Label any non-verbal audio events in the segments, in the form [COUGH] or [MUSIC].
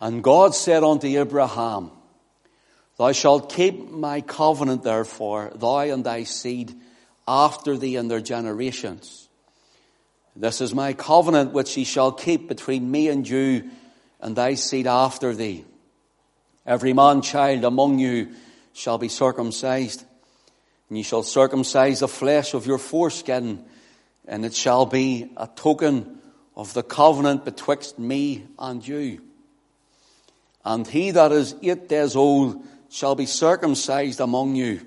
And God said unto Abraham, Thou shalt keep my covenant therefore, thou and thy seed after thee and their generations. This is my covenant which ye shall keep between me and you and thy seed after thee. Every man child among you shall be circumcised, and ye shall circumcise the flesh of your foreskin, and it shall be a token of the covenant betwixt me and you. And he that is eight days old shall be circumcised among you.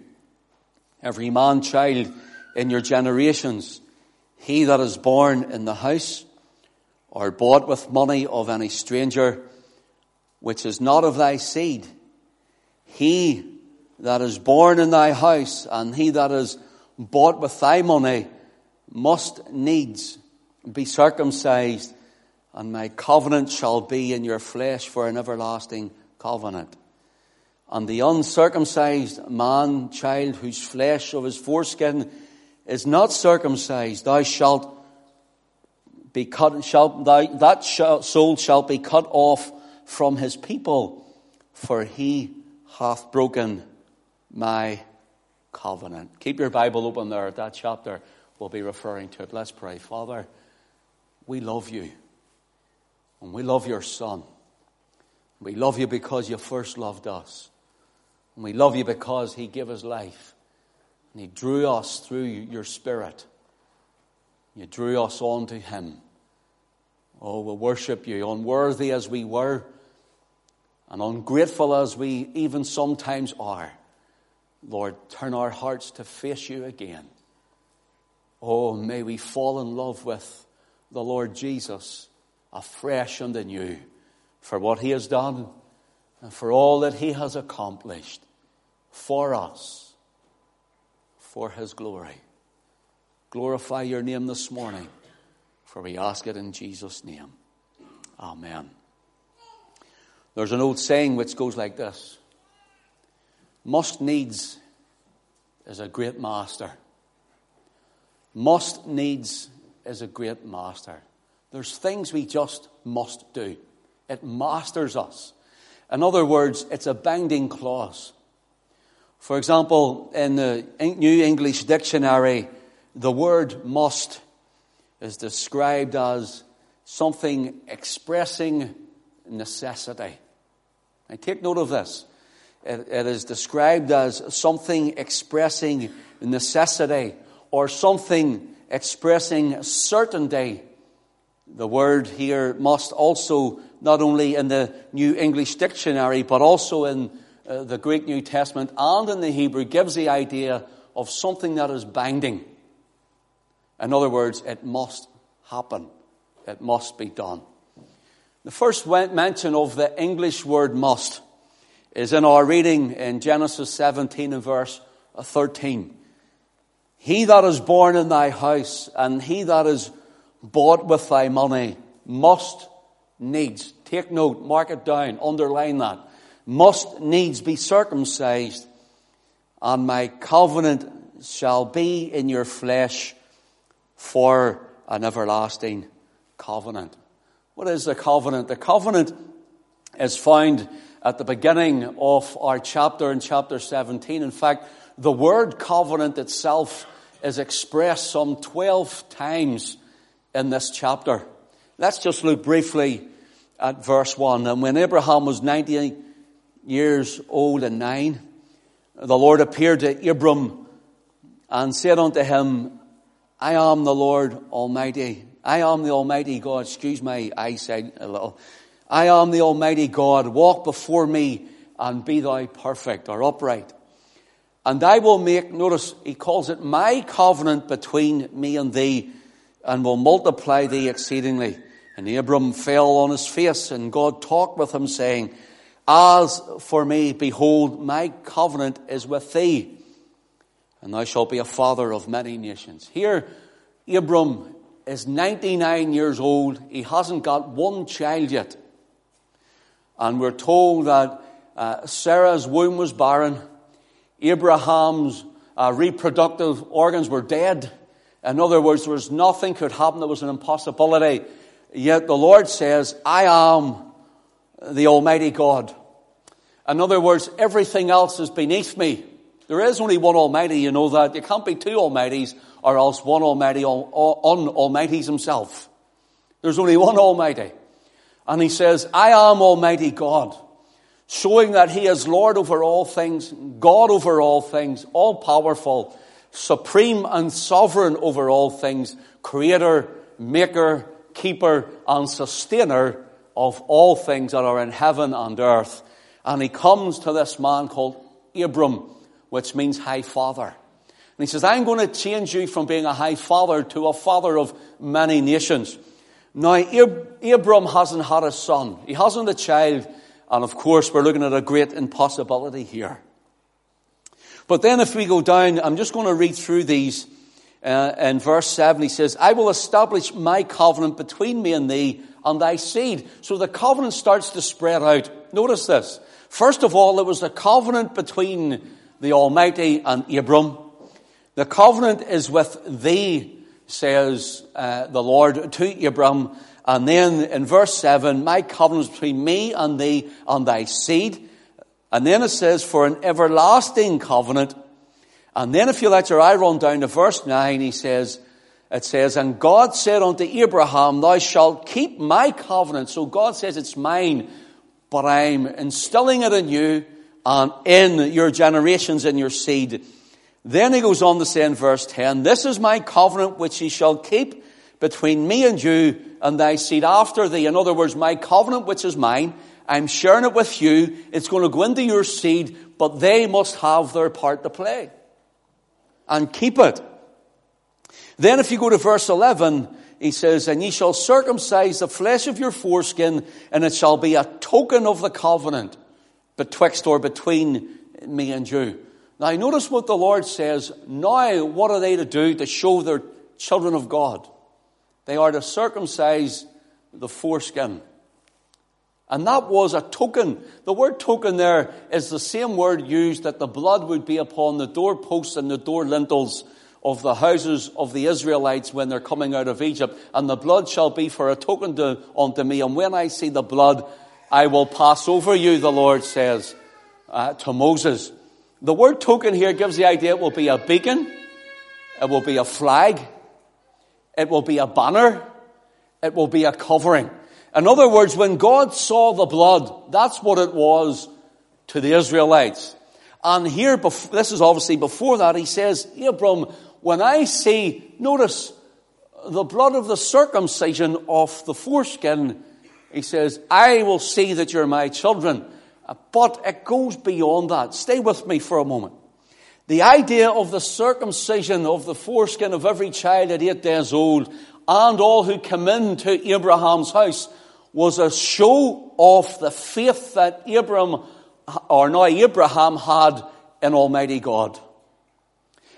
Every man child in your generations, he that is born in the house, or bought with money of any stranger, which is not of thy seed, he that is born in thy house, and he that is bought with thy money, must needs be circumcised, and my covenant shall be in your flesh for an everlasting covenant. And the uncircumcised man, child, whose flesh of his foreskin is not circumcised, thou shalt be cut, shalt, thou, that soul shall be cut off from his people, for he hath broken my covenant. Keep your Bible open there at that chapter. We'll be referring to it. Let's pray. Father, we love you. And we love your Son. We love you because you first loved us. And we love you because he gave his life. And he drew us through your Spirit. You drew us on to him. Oh, we worship you, unworthy as we were, and ungrateful as we even sometimes are. Lord, turn our hearts to face you again. Oh, may we fall in love with the Lord Jesus afresh and anew for what he has done and for all that he has accomplished for us, for his glory. Glorify your name this morning, for we ask it in Jesus' name. Amen. There's an old saying which goes like this Must needs is a great master. Must needs is a great master. There's things we just must do. It masters us. In other words, it's a binding clause. For example, in the New English Dictionary, the word must is described as something expressing necessity. Now, take note of this. It, it is described as something expressing necessity or something expressing certainty. The word here must also, not only in the New English Dictionary, but also in uh, the Greek New Testament and in the Hebrew, gives the idea of something that is binding. In other words, it must happen. It must be done. The first mention of the English word must is in our reading in Genesis 17 and verse 13. He that is born in thy house and he that is bought with thy money must needs, take note, mark it down, underline that, must needs be circumcised, and my covenant shall be in your flesh for an everlasting covenant. What is the covenant? The covenant is found at the beginning of our chapter in chapter 17. In fact, the word covenant itself is expressed some 12 times in this chapter. Let's just look briefly at verse 1. And when Abraham was 90 years old and nine, the Lord appeared to Abram and said unto him, I am the Lord Almighty. I am the Almighty God. Excuse my eyesight a little. I am the Almighty God. Walk before me and be thou perfect or upright. And I will make, notice, he calls it my covenant between me and thee, and will multiply thee exceedingly. And Abram fell on his face, and God talked with him, saying, As for me, behold, my covenant is with thee, and thou shalt be a father of many nations. Here, Abram is 99 years old. He hasn't got one child yet. And we're told that uh, Sarah's womb was barren Abraham's uh, reproductive organs were dead. In other words, there was nothing could happen that was an impossibility. Yet the Lord says, I am the Almighty God. In other words, everything else is beneath me. There is only one Almighty, you know that. There can't be two Almighties or else one Almighty on Almighty's himself. There's only one Almighty. And he says, I am Almighty God, showing that he is Lord over all things, God over all things, all powerful, supreme and sovereign over all things, creator, maker, keeper, and sustainer of all things that are in heaven and earth. And he comes to this man called Abram, which means high father. And he says, I'm going to change you from being a high father to a father of many nations. Now, Abram hasn't had a son. He hasn't a child. And of course, we're looking at a great impossibility here. But then if we go down, I'm just going to read through these. Uh, in verse 7, he says, I will establish my covenant between me and thee and thy seed. So the covenant starts to spread out. Notice this. First of all, it was the covenant between the Almighty and Abram. The covenant is with thee, says uh, the Lord to Abram. And then in verse 7, my covenant is between me and thee and thy seed. And then it says, for an everlasting covenant. And then if you let your eye run down to verse 9, he says, it says, and God said unto Abraham, thou shalt keep my covenant. So God says it's mine, but I'm instilling it in you and in your generations, and your seed. Then he goes on to say in verse 10, this is my covenant which ye shall keep between me and you and thy seed after thee. In other words, my covenant which is mine, I'm sharing it with you. It's going to go into your seed, but they must have their part to play. And keep it. Then if you go to verse 11, he says, And ye shall circumcise the flesh of your foreskin, and it shall be a token of the covenant betwixt or between me and you. Now notice what the Lord says. Now what are they to do to show their children of God? They are to circumcise the foreskin. And that was a token. The word token there is the same word used that the blood would be upon the doorposts and the door lintels of the houses of the Israelites when they're coming out of Egypt. And the blood shall be for a token to, unto me. And when I see the blood, I will pass over you, the Lord says uh, to Moses. The word token here gives the idea it will be a beacon, it will be a flag, it will be a banner, it will be a covering. In other words, when God saw the blood, that's what it was to the Israelites. And here, this is obviously before that, he says, Abram, when I see, notice, the blood of the circumcision of the foreskin, he says, I will see that you're my children. Uh, but it goes beyond that. Stay with me for a moment. The idea of the circumcision of the foreskin of every child at eight days old and all who come into Abraham's house was a show of the faith that Abram, or now Abraham had in Almighty God.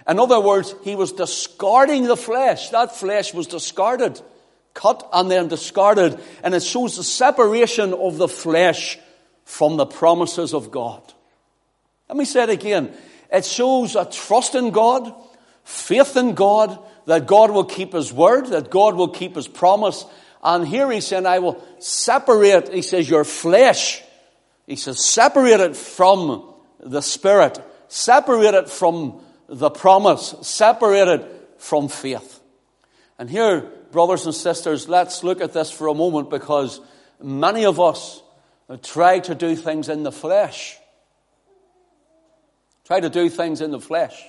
In other words, he was discarding the flesh. That flesh was discarded, cut and then discarded. And it shows the separation of the flesh from the promises of God. Let me say it again. It shows a trust in God, faith in God, that God will keep His word, that God will keep His promise, and here he said, I will separate, he says, your flesh. He says, separate it from the Spirit. Separate it from the promise. Separate it from faith. And here, brothers and sisters, let's look at this for a moment because many of us try to do things in the flesh. Try to do things in the flesh.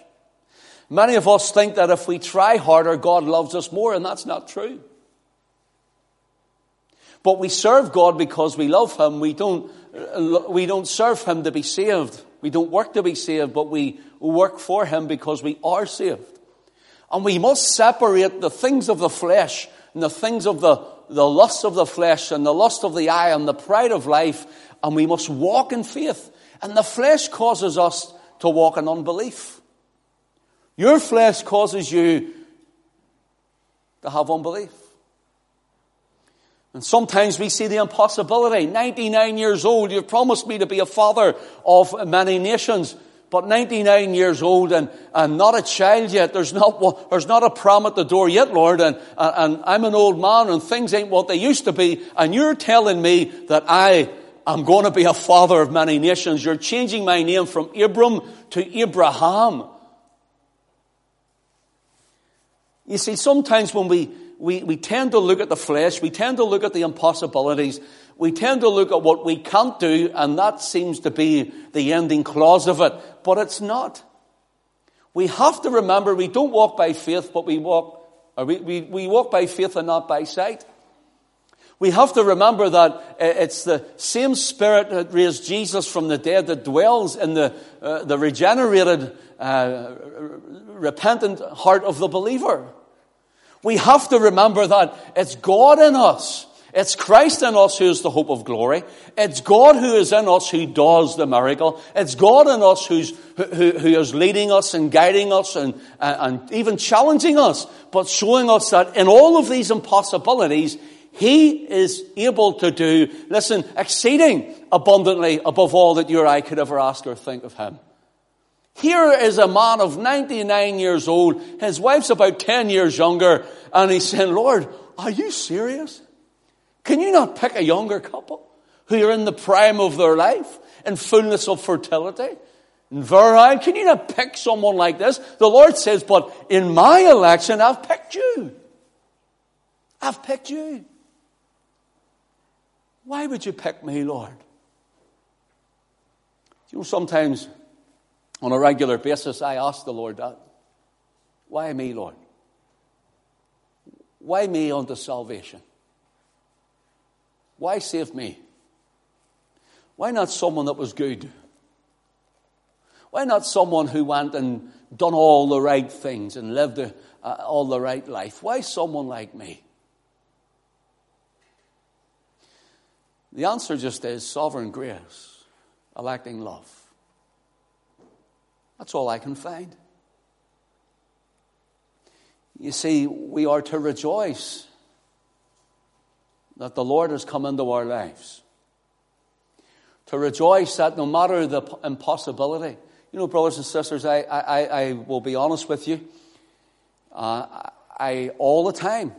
Many of us think that if we try harder, God loves us more, and that's not true. But we serve God because we love Him. We don't, we don't serve Him to be saved. We don't work to be saved, but we work for Him because we are saved. And we must separate the things of the flesh and the things of the, the lust of the flesh and the lust of the eye and the pride of life. And we must walk in faith. And the flesh causes us to walk in unbelief. Your flesh causes you to have unbelief. And sometimes we see the impossibility. 99 years old, you've promised me to be a father of many nations. But 99 years old and, and not a child yet. There's not, there's not a prom at the door yet, Lord. And, and I'm an old man and things ain't what they used to be. And you're telling me that I I'm going to be a father of many nations. You're changing my name from Abram to Abraham. You see, sometimes when we, we, we tend to look at the flesh, we tend to look at the impossibilities, we tend to look at what we can't do, and that seems to be the ending clause of it. But it's not. We have to remember we don't walk by faith, but we walk, we, we, we walk by faith and not by sight. We have to remember that uh, it's the same spirit that raised Jesus from the dead that dwells in the, uh, the regenerated, uh, repentant heart of the believer. We have to remember that it's God in us it's Christ in us who is the hope of glory. It's God who is in us who does the miracle. It's God in us who's, who, who is leading us and guiding us and, and even challenging us, but showing us that in all of these impossibilities, He is able to do, listen, exceeding abundantly above all that you or I could ever ask or think of Him. Here is a man of 99 years old. His wife's about 10 years younger. And he's saying, Lord, are you serious? Can you not pick a younger couple who are in the prime of their life and fullness of fertility? And virile? Can you not pick someone like this? The Lord says, but in my election, I've picked you. I've picked you. Why would you pick me, Lord? You know, sometimes on a regular basis, I ask the Lord that. Why me, Lord? Why me unto salvation? Why save me? Why not someone that was good? Why not someone who went and done all the right things and lived uh, all the right life? Why someone like me? The answer just is sovereign grace, electing love. That's all I can find. You see, we are to rejoice that the Lord has come into our lives. To rejoice that no matter the impossibility, you know, brothers and sisters, I, I, I will be honest with you. Uh, I, all the time,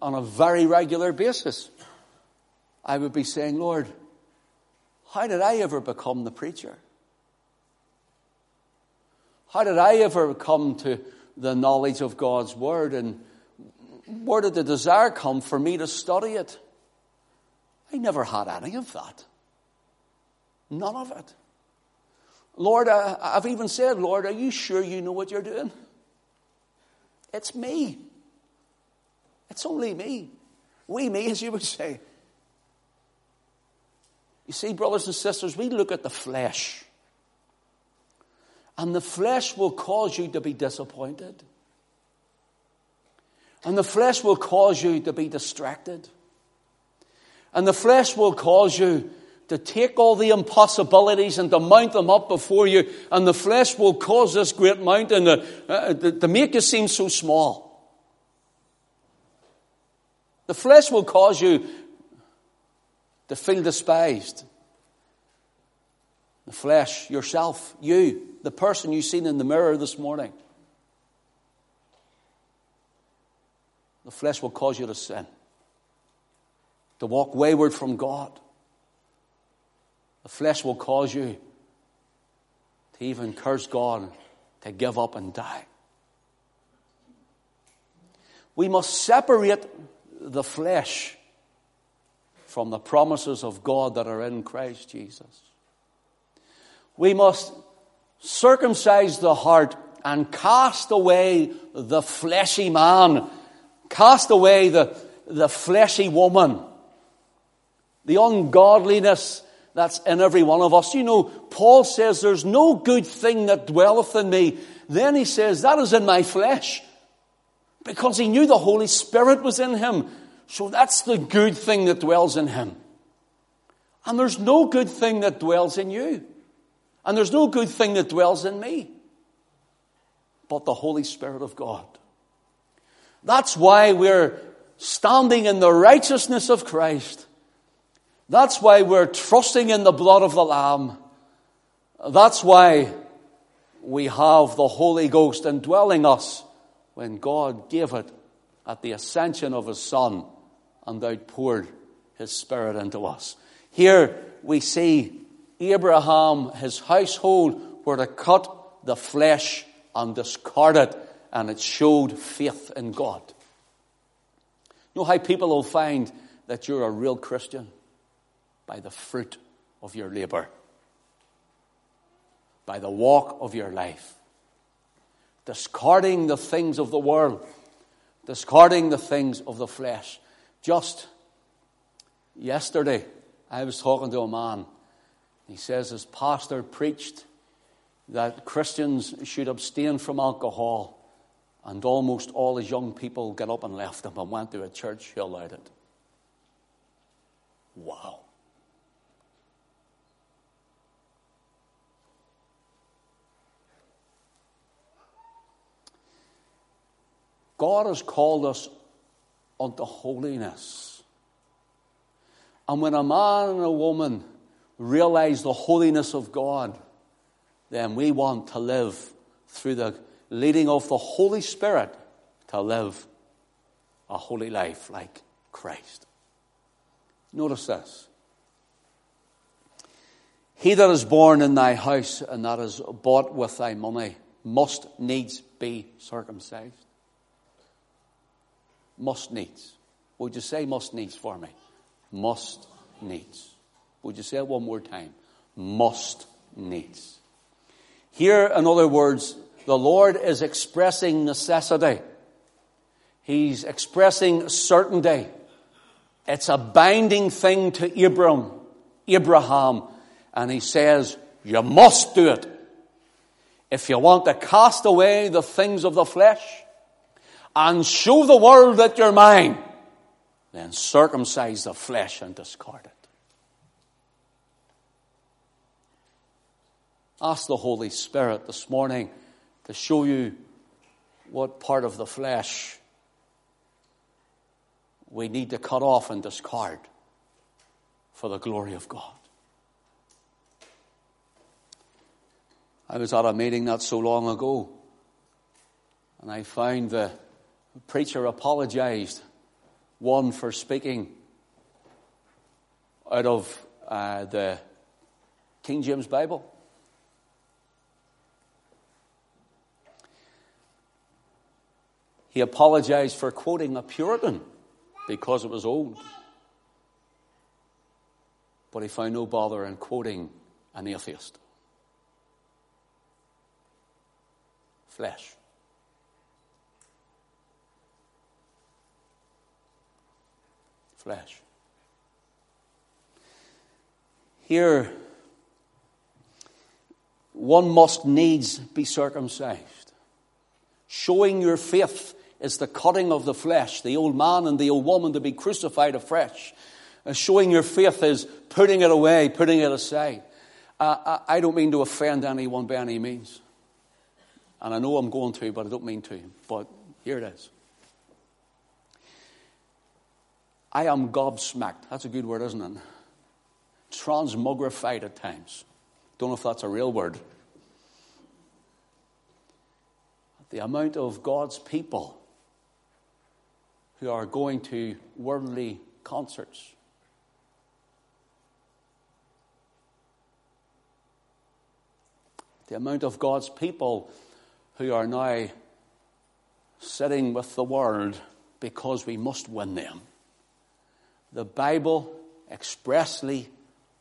on a very regular basis, I would be saying, Lord, how did I ever become the preacher? How did I ever come to the knowledge of God's Word? And where did the desire come for me to study it? I never had any of that. None of it. Lord, I, I've even said, Lord, are you sure you know what you're doing? It's me. It's only me. We, me, as you would say. You see, brothers and sisters, we look at the flesh. And the flesh will cause you to be disappointed. And the flesh will cause you to be distracted. And the flesh will cause you to take all the impossibilities and to mount them up before you. And the flesh will cause this great mountain to, uh, to make you seem so small. The flesh will cause you to feel despised. The flesh, yourself, you, the person you've seen in the mirror this morning. The flesh will cause you to sin to walk wayward from God. The flesh will cause you to even curse God, to give up and die. We must separate the flesh from the promises of God that are in Christ Jesus. We must circumcise the heart and cast away the fleshy man, cast away the, the fleshy woman the ungodliness that's in every one of us. You know, Paul says, There's no good thing that dwelleth in me. Then he says, That is in my flesh. Because he knew the Holy Spirit was in him. So that's the good thing that dwells in him. And there's no good thing that dwells in you. And there's no good thing that dwells in me. But the Holy Spirit of God. That's why we're standing in the righteousness of Christ. That's why we're trusting in the blood of the Lamb. That's why we have the Holy Ghost indwelling us when God gave it at the ascension of His Son and outpoured His Spirit into us. Here we see Abraham, his household, were to cut the flesh and discard it, and it showed faith in God. You know how people will find that you're a real Christian? By the fruit of your labor, by the walk of your life, discarding the things of the world, discarding the things of the flesh. Just yesterday, I was talking to a man. He says his pastor preached that Christians should abstain from alcohol, and almost all his young people got up and left him and went to a church who allowed it. Wow. God has called us unto holiness. And when a man and a woman realize the holiness of God, then we want to live through the leading of the Holy Spirit to live a holy life like Christ. Notice this. He that is born in thy house and that is bought with thy money must needs be circumcised. Must needs. Would you say must needs for me? Must needs. Would you say it one more time? Must needs. Here, in other words, the Lord is expressing necessity. He's expressing certainty. It's a binding thing to Abram, Abraham, and he says, you must do it. If you want to cast away the things of the flesh and show the world that you're mine, then circumcise the flesh and discard it. Ask the Holy Spirit this morning to show you what part of the flesh we need to cut off and discard for the glory of God. I was at a meeting not so long ago, and I found the preacher apologized, one for speaking out of uh, the King James Bible. He apologized for quoting a Puritan because it was old. But he found no bother in quoting an atheist. Flesh. Flesh. Here, one must needs be circumcised. Showing your faith is the cutting of the flesh, the old man and the old woman to be crucified afresh. Uh, showing your faith is putting it away, putting it aside. Uh, I don't mean to offend anyone by any means. And I know I'm going to, but I don't mean to. But here it is. I am gobsmacked. That's a good word, isn't it? Transmogrified at times. Don't know if that's a real word. The amount of God's people who are going to worldly concerts. The amount of God's people who are now sitting with the world because we must win them. The Bible expressly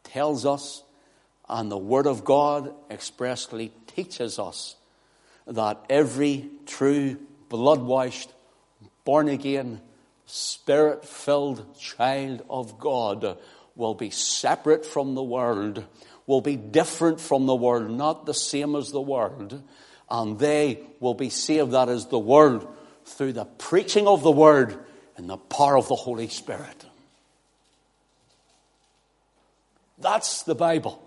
tells us, and the Word of God expressly teaches us, that every true, blood washed, born again spirit filled child of God will be separate from the world, will be different from the world, not the same as the world, and they will be saved, that is the world, through the preaching of the word and the power of the Holy Spirit. That's the Bible.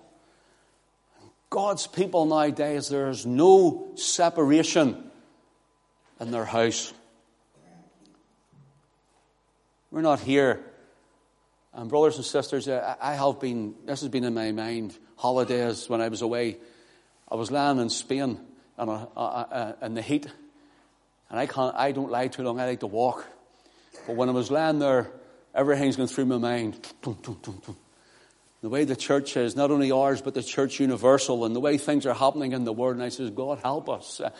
God's people nowadays, there is no separation in their house. We're not here. And brothers and sisters, I have been, this has been in my mind, holidays when I was away. I was lying in Spain and uh, uh, uh, in the heat. And I, can't, I don't lie too long, I like to walk. But when I was lying there, everything's going through my mind. the way the church is, not only ours, but the church universal, and the way things are happening in the Word. And I says, God, help us. And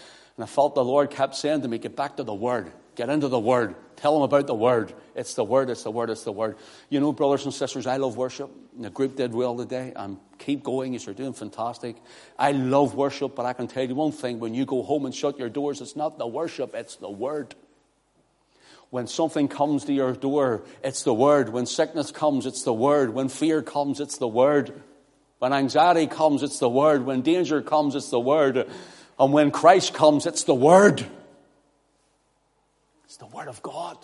I felt the Lord kept saying to me, get back to the Word. Get into the Word. Tell them about the Word. It's the Word, it's the Word, it's the Word. You know, brothers and sisters, I love worship. The group did well today. And keep going. You're doing fantastic. I love worship, but I can tell you one thing. When you go home and shut your doors, it's not the worship, it's the Word. When something comes to your door, it's the Word. When sickness comes, it's the Word. When fear comes, it's the Word. When anxiety comes, it's the Word. When danger comes, it's the Word. And when Christ comes, it's the Word. It's the Word of God.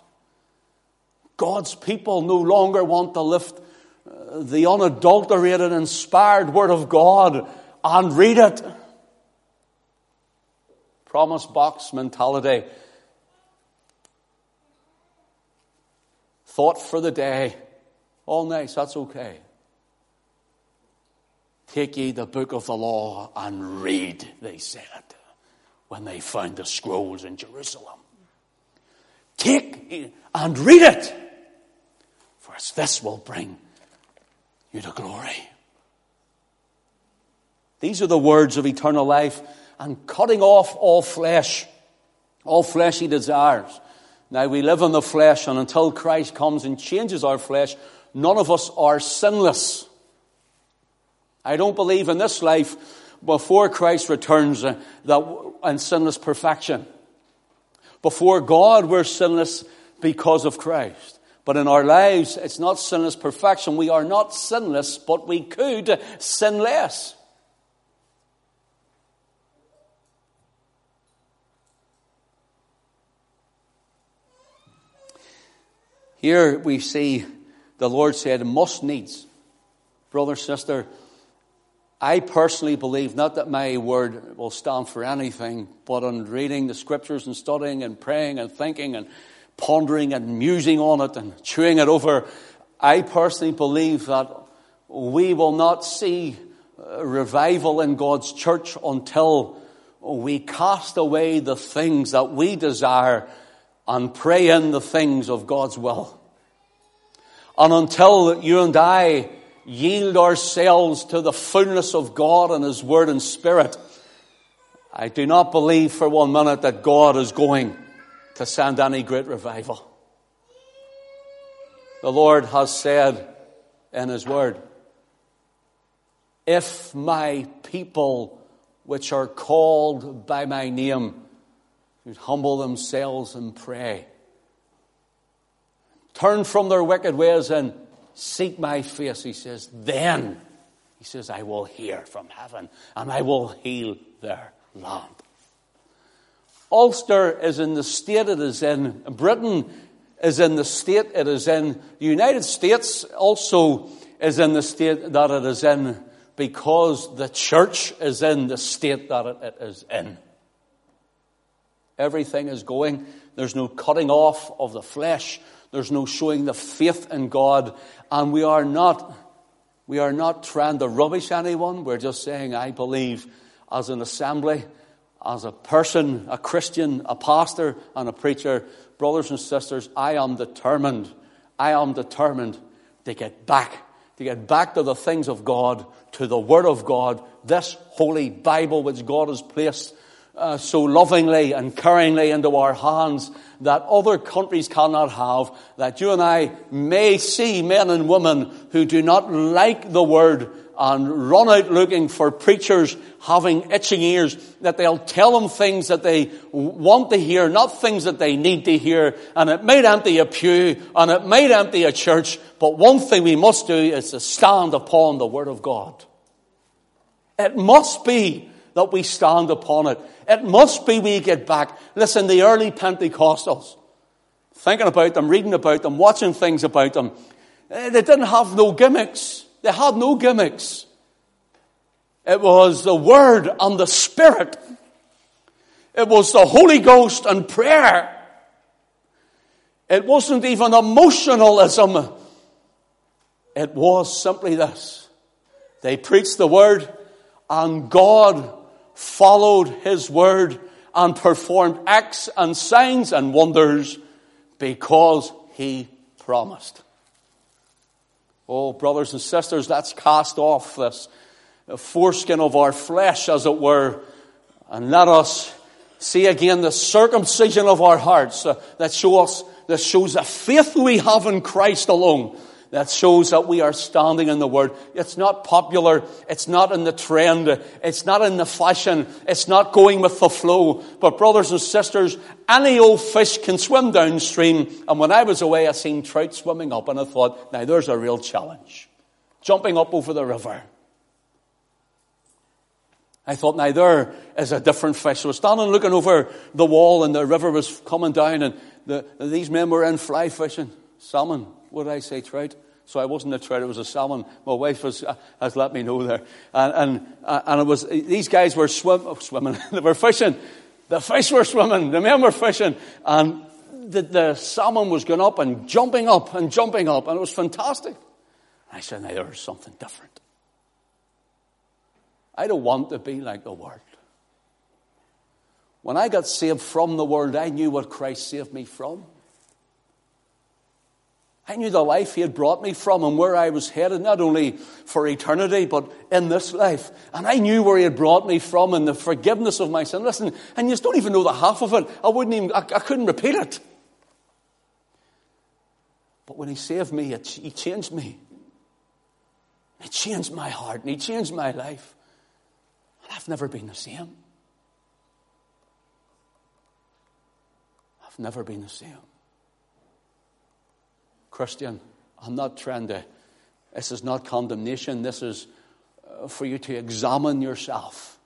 God's people no longer want to lift uh, the unadulterated, inspired Word of God and read it. Promise box mentality. Thought for the day. All nice, that's okay. Take ye the book of the law and read, they said, when they found the scrolls in Jerusalem. Take and read it, for this will bring you to glory. These are the words of eternal life and cutting off all flesh, all fleshy desires. Now we live in the flesh, and until Christ comes and changes our flesh, none of us are sinless. I don't believe in this life before Christ returns uh, that and sinless perfection. Before God, we're sinless because of Christ. But in our lives, it's not sinless perfection. We are not sinless, but we could sin less. Here we see the Lord said, must needs. Brother, sister, I personally believe not that my word will stand for anything, but on reading the scriptures and studying and praying and thinking and pondering and musing on it and chewing it over, I personally believe that we will not see uh, revival in God's church until we cast away the things that we desire and pray in the things of God's will. And until you and I yield ourselves to the fullness of God and His Word and Spirit, I do not believe for one minute that God is going to send any great revival. The Lord has said in His Word, If my people which are called by my name who'd humble themselves and pray. Turn from their wicked ways and seek my face, he says, then, he says, I will hear from heaven and I will heal their land. Ulster is in the state it is in. Britain is in the state it is in. The United States also is in the state that it is in because the church is in the state that it is in. Everything is going. There's no cutting off of the flesh. There's no showing the faith in God. And we are not, we are not trying to rubbish anyone. We're just saying, I believe as an assembly, as a person, a Christian, a pastor, and a preacher, brothers and sisters, I am determined, I am determined to get back, to get back to the things of God, to the Word of God, this holy Bible which God has placed uh, so lovingly and caringly into our hands that other countries cannot have, that you and I may see men and women who do not like the word and run out looking for preachers having itching ears, that they'll tell them things that they want to hear, not things that they need to hear. And it might empty a pew and it might empty a church, but one thing we must do is to stand upon the Word of God. It must be that we stand upon it. It must be we get back. Listen, the early Pentecostals, thinking about them, reading about them, watching things about them, eh, they didn't have no gimmicks. They had no gimmicks. It was the Word and the Spirit. It was the Holy Ghost and prayer. It wasn't even emotionalism. It was simply this. They preached the Word and God followed his word and performed acts and signs and wonders because he promised. Oh, brothers and sisters, let's cast off this foreskin of our flesh, as it were, and let us see again the circumcision of our hearts uh, that, show us, that shows the faith we have in Christ alone that shows that we are standing in the Word. It's not popular. It's not in the trend. It's not in the fashion. It's not going with the flow. But brothers and sisters, any old fish can swim downstream. And when I was away, I seen trout swimming up and I thought, now there's a real challenge. Jumping up over the river. I thought, now there is a different fish. So I was standing looking over the wall and the river was coming down and the, these men were in fly fishing, salmon. What did I say, trout? So I wasn't a trout, it was a salmon. My wife was, uh, has let me know there. And, and, uh, and it was, these guys were swim, oh, swimming, [LAUGHS] they were fishing. The fish were swimming, the men were fishing. And the, the salmon was going up and jumping up and jumping up. And it was fantastic. I said, now there's something different. I don't want to be like the world. When I got saved from the world, I knew what Christ saved me from. I knew the life He had brought me from and where I was headed, not only for eternity, but in this life. And I knew where He had brought me from and the forgiveness of my sin. Listen, and you just don't even know the half of it. I wouldn't even, I, I couldn't repeat it. But when He saved me, it, He changed me. He changed my heart and He changed my life. And I've never been the same. I've never been the same. Christian, I'm not trying to, this is not condemnation. This is uh, for you to examine yourself.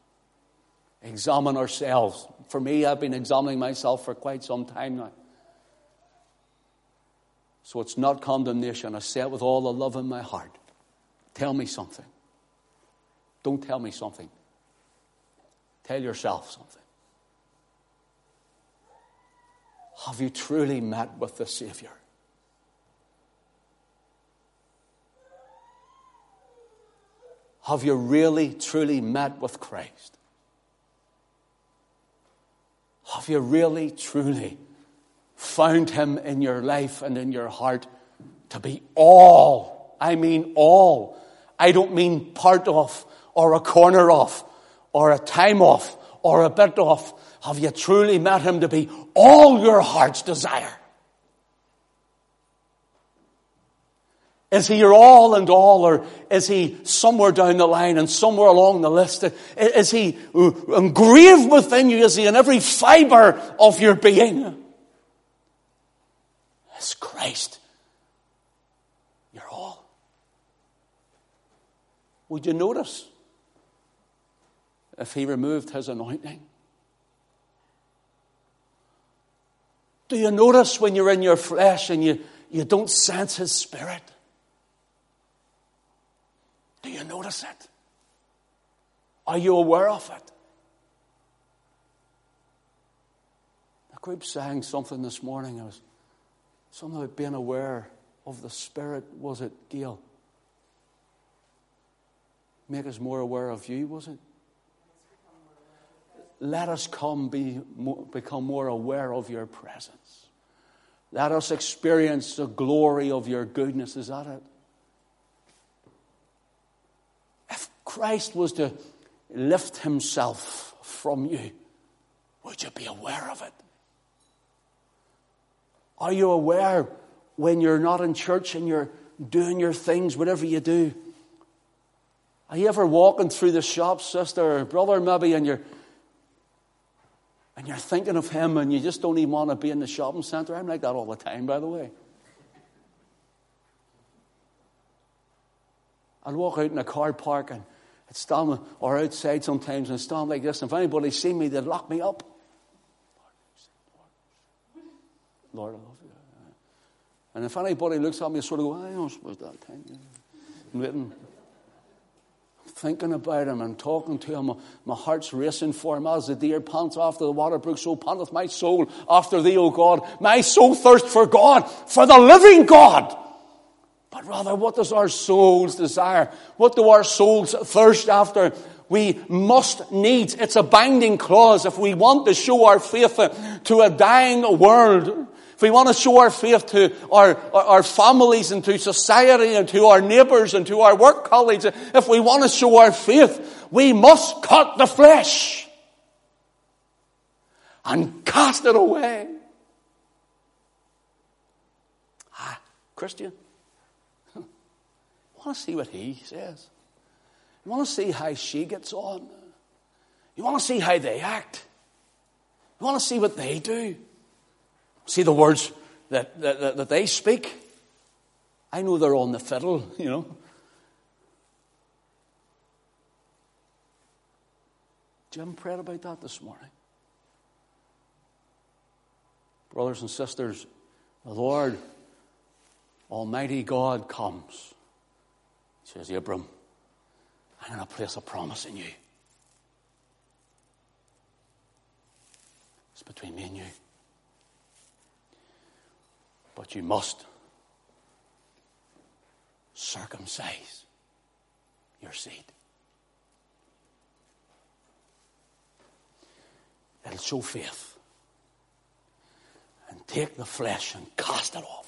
Examine ourselves. For me, I've been examining myself for quite some time now. So it's not condemnation. I say it with all the love in my heart. Tell me something. Don't tell me something. Tell yourself something. Have you truly met with the Savior? Have you really, truly met with Christ? Have you really, truly found Him in your life and in your heart to be all? I mean all. I don't mean part of, or a corner of, or a time off, or a bit off. Have you truly met Him to be all your heart's desire? Is he your all and all, or is he somewhere down the line and somewhere along the list? Is he uh, engraved within you? Is he in every fiber of your being? Is Christ your all? Would you notice if he removed his anointing? Do you notice when you're in your flesh and you, you don't sense his spirit? Do you notice it? Are you aware of it? The group sang something this morning. It was something about being aware of the Spirit. Was it, Gail? Make us more aware of you, was it? Let us come be, become more aware of your presence. Let us experience the glory of your goodness. Is that it? Christ was to lift himself from you, would you be aware of it? Are you aware when you're not in church and you're doing your things, whatever you do? Are you ever walking through the shop, sister or brother, maybe, and you're and you're thinking of him and you just don't even want to be in the shopping centre? I'm like that all the time, by the way. I'd walk out in a car park and I'd or outside sometimes and stand like this. And if anybody seen me, they'd lock me up. Lord, I love you. And if anybody looks at me, sort of go, I don't suppose that time. I'm waiting, thinking about him and talking to him. My heart's racing for him as the deer pants after the water brook, so panteth my soul after thee, O God. My soul thirsts for God, for the living God. But rather, what does our souls desire? What do our souls thirst after? We must need, it's a binding clause if we want to show our faith to a dying world. if we want to show our faith to our, our, our, families and to society and to our neighbours and to our work colleagues, if we want to show our faith, we must cut the flesh and cast it away. Ah, Christian, want to see what he says? You want to see how she gets on? You want to see how they act? You want to see what they do? See the words that, that, that they speak? I know they're on the fiddle, [LAUGHS] you know. Jim prayed about that this morning. Brothers and sisters, the Lord Almighty God comes. Says, Abram, I'm going to place a promise in you. It's between me and you. But you must circumcise your seed. It'll show faith. And take the flesh and cast it off.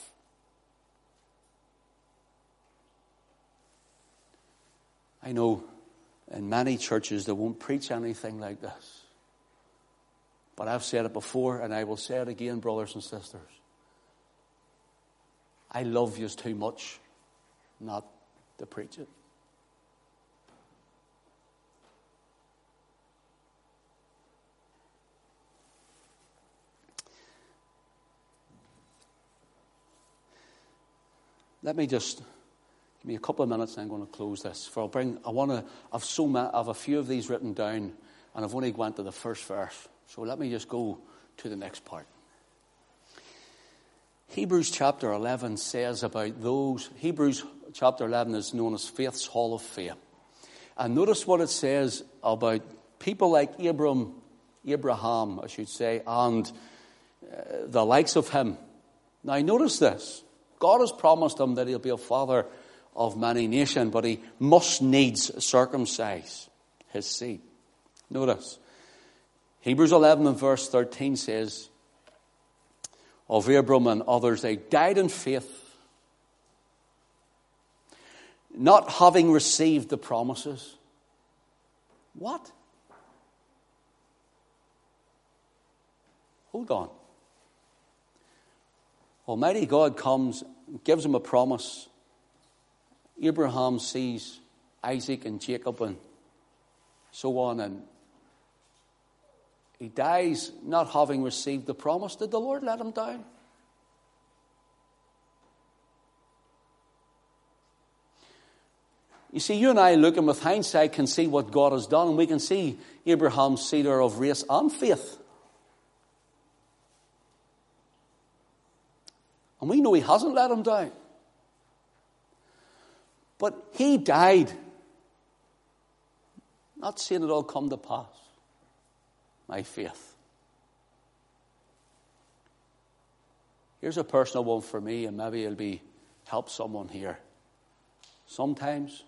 I know in many churches they won't preach anything like this. But I've said it before and I will say it again, brothers and sisters. I love you too much not to preach it. Let me just give me a couple of minutes and I'm going to close this. For I'll bring, I want to, I've so many, I have a few of these written down and I've only went to the first verse. So let me just go to the next part. Hebrews chapter 11 says about those, Hebrews chapter 11 is known as Faith's Hall of Fame. And notice what it says about people like Abram, Abraham, I should say, and uh, the likes of him. Now, notice this God has promised him that he'll be a father of many nations, but he must needs circumcise his seed. Notice, Hebrews 11 and verse 13 says, of Abram and others, they died in faith, not having received the promises. What? Hold on. Almighty God comes, gives him a promise. Abraham sees Isaac and Jacob and so on, and he dies not having received the promise. Did the Lord let him die? You see, you and I, looking with hindsight, can see what God has done, and we can see Abraham's cedar of race and faith. And we know he hasn't let him die. But he died, not seeing it all come to pass my faith. Here's a personal one for me, and maybe it'll be help someone here. Sometimes,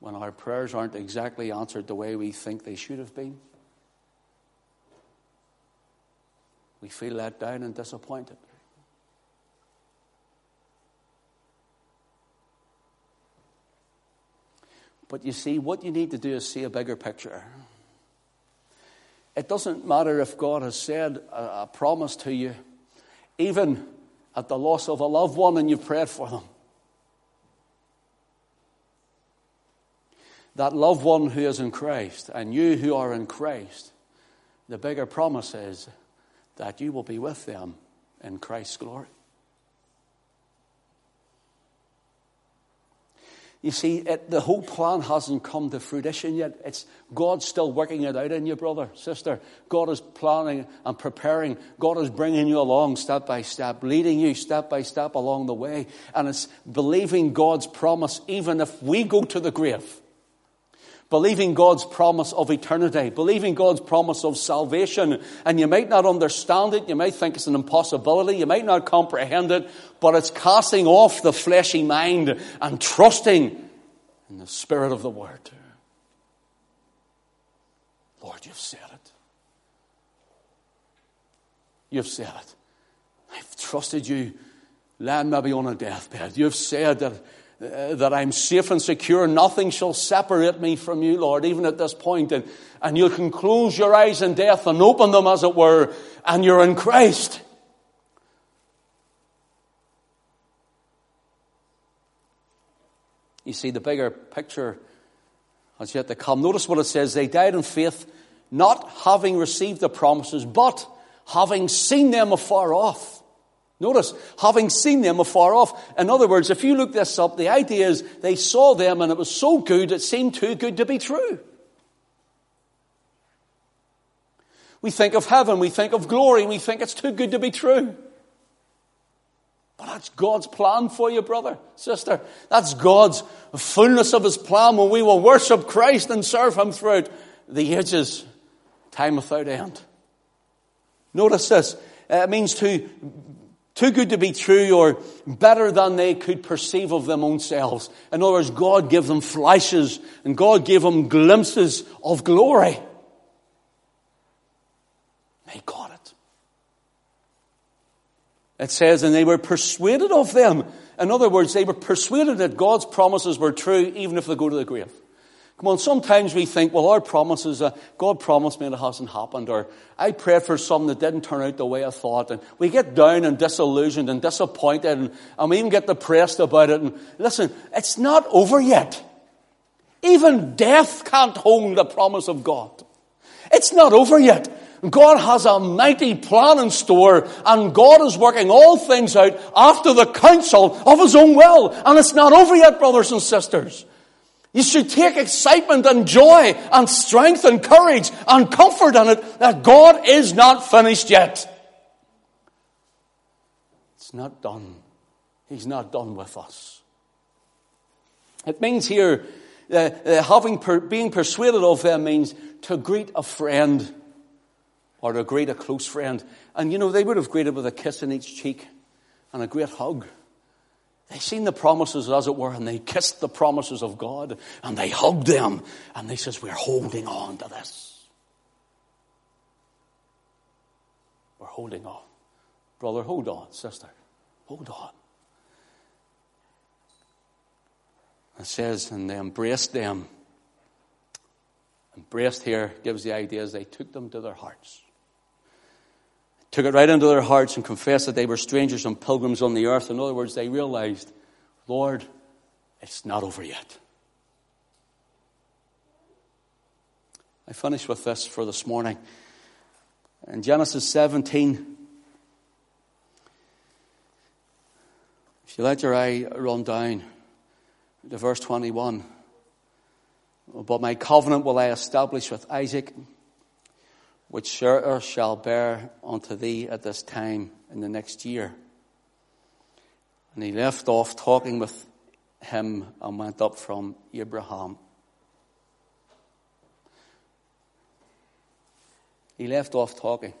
when our prayers aren't exactly answered the way we think they should have been, we feel let down and disappointed. But you see, what you need to do is see a bigger picture. It doesn't matter if God has said a, promise to you, even at the loss of a loved one and you've prayed for them. That loved one who is in Christ and you who are in Christ, the bigger promise is that you will be with them in Christ's glory. You see, it, the whole plan hasn't come to fruition yet. It's God's still working it out in you, brother, sister. God is planning and preparing. God is bringing you along step by step, leading you step by step along the way. And it's believing God's promise, even if we go to the grave. Believing God's promise of eternity, believing God's promise of salvation. And you might not understand it, you might think it's an impossibility, you might not comprehend it, but it's casting off the fleshy mind and trusting in the Spirit of the Word. Lord, you've said it. You've said it. I've trusted you, land maybe on a deathbed. You've said that, uh, that I'm safe and secure. Nothing shall separate me from you, Lord, even at this point. And, and you can close your eyes in death and open them, as it were, and you're in Christ. You see, the bigger picture has yet to come. Notice what it says. They died in faith, not having received the promises, but having seen them afar off. Notice, having seen them afar off. In other words, if you look this up, the idea is they saw them and it was so good, it seemed too good to be true. We think of heaven, we think of glory, we think it's too good to be true. But that's God's plan for you, brother, sister. That's God's fullness of His plan when we will worship Christ and serve Him throughout the ages, time without end. Notice this. It means too, too good to be true or better than they could perceive of them own selves. In other words, God gave them flashes and God gave them glimpses of glory. They got it. It says, and they were persuaded of them. In other words, they were persuaded that God's promises were true even if they go to the grave. Come on, sometimes we think, well, our promises, uh, God promised me and it hasn't happened, or I prayed for something that didn't turn out the way I thought, and we get down and disillusioned and disappointed, and, and we even get depressed about it. And listen, it's not over yet. Even death can't hold the promise of God. It's not over yet. God has a mighty plan in store, and God is working all things out after the counsel of His own will. And it's not over yet, brothers and sisters. You should take excitement and joy and strength and courage and comfort in it that God is not finished yet. It's not done. He's not done with us. It means here, uh, uh, having per, being persuaded of them means to greet a friend or to greet a close friend. And you know, they would have greeted with a kiss in each cheek and a great hug. They seen the promises, as it were, and they kissed the promises of God, and they hugged them, and they says, "We're holding on to this. We're holding on, brother. Hold on, sister. Hold on." It says, and they embraced them. Embraced here gives the idea as they took them to their hearts took it right into their hearts and confessed that they were strangers and pilgrims on the earth. In other words, they realized, Lord, it's not over yet. I finish with this for this morning. In Genesis 17, if you let your eye run down to verse 21, but my covenant will I establish with Isaac which Sarah shall bear unto thee at this time in the next year. And he left off talking with him and went up from Abraham. He left off talking.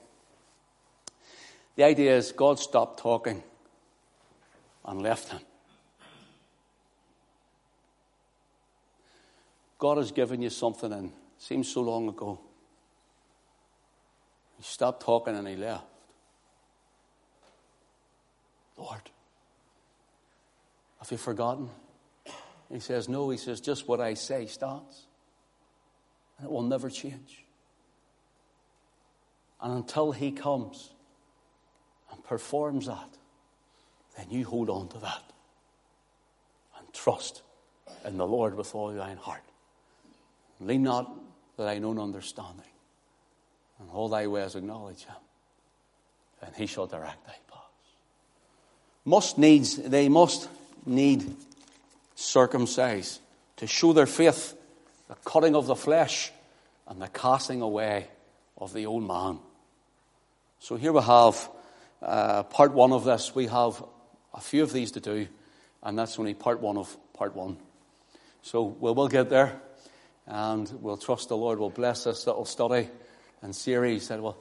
The idea is God stopped talking and left him. God has given you something and seems so long ago. He stopped talking and he left. Lord, have you forgotten? He says, No, he says, just what I say stands. And it will never change. And until he comes and performs that, then you hold on to that and trust in the Lord with all thine heart. Lean not that thine own understanding and all thy ways acknowledge him, and he shall direct thy paths. Must needs, they must need circumcise to show their faith, the cutting of the flesh and the casting away of the old man. So here we have uh, part one of this. We have a few of these to do, and that's only part one of part one. So we will get there, and we'll trust the Lord will bless this little study and series said, will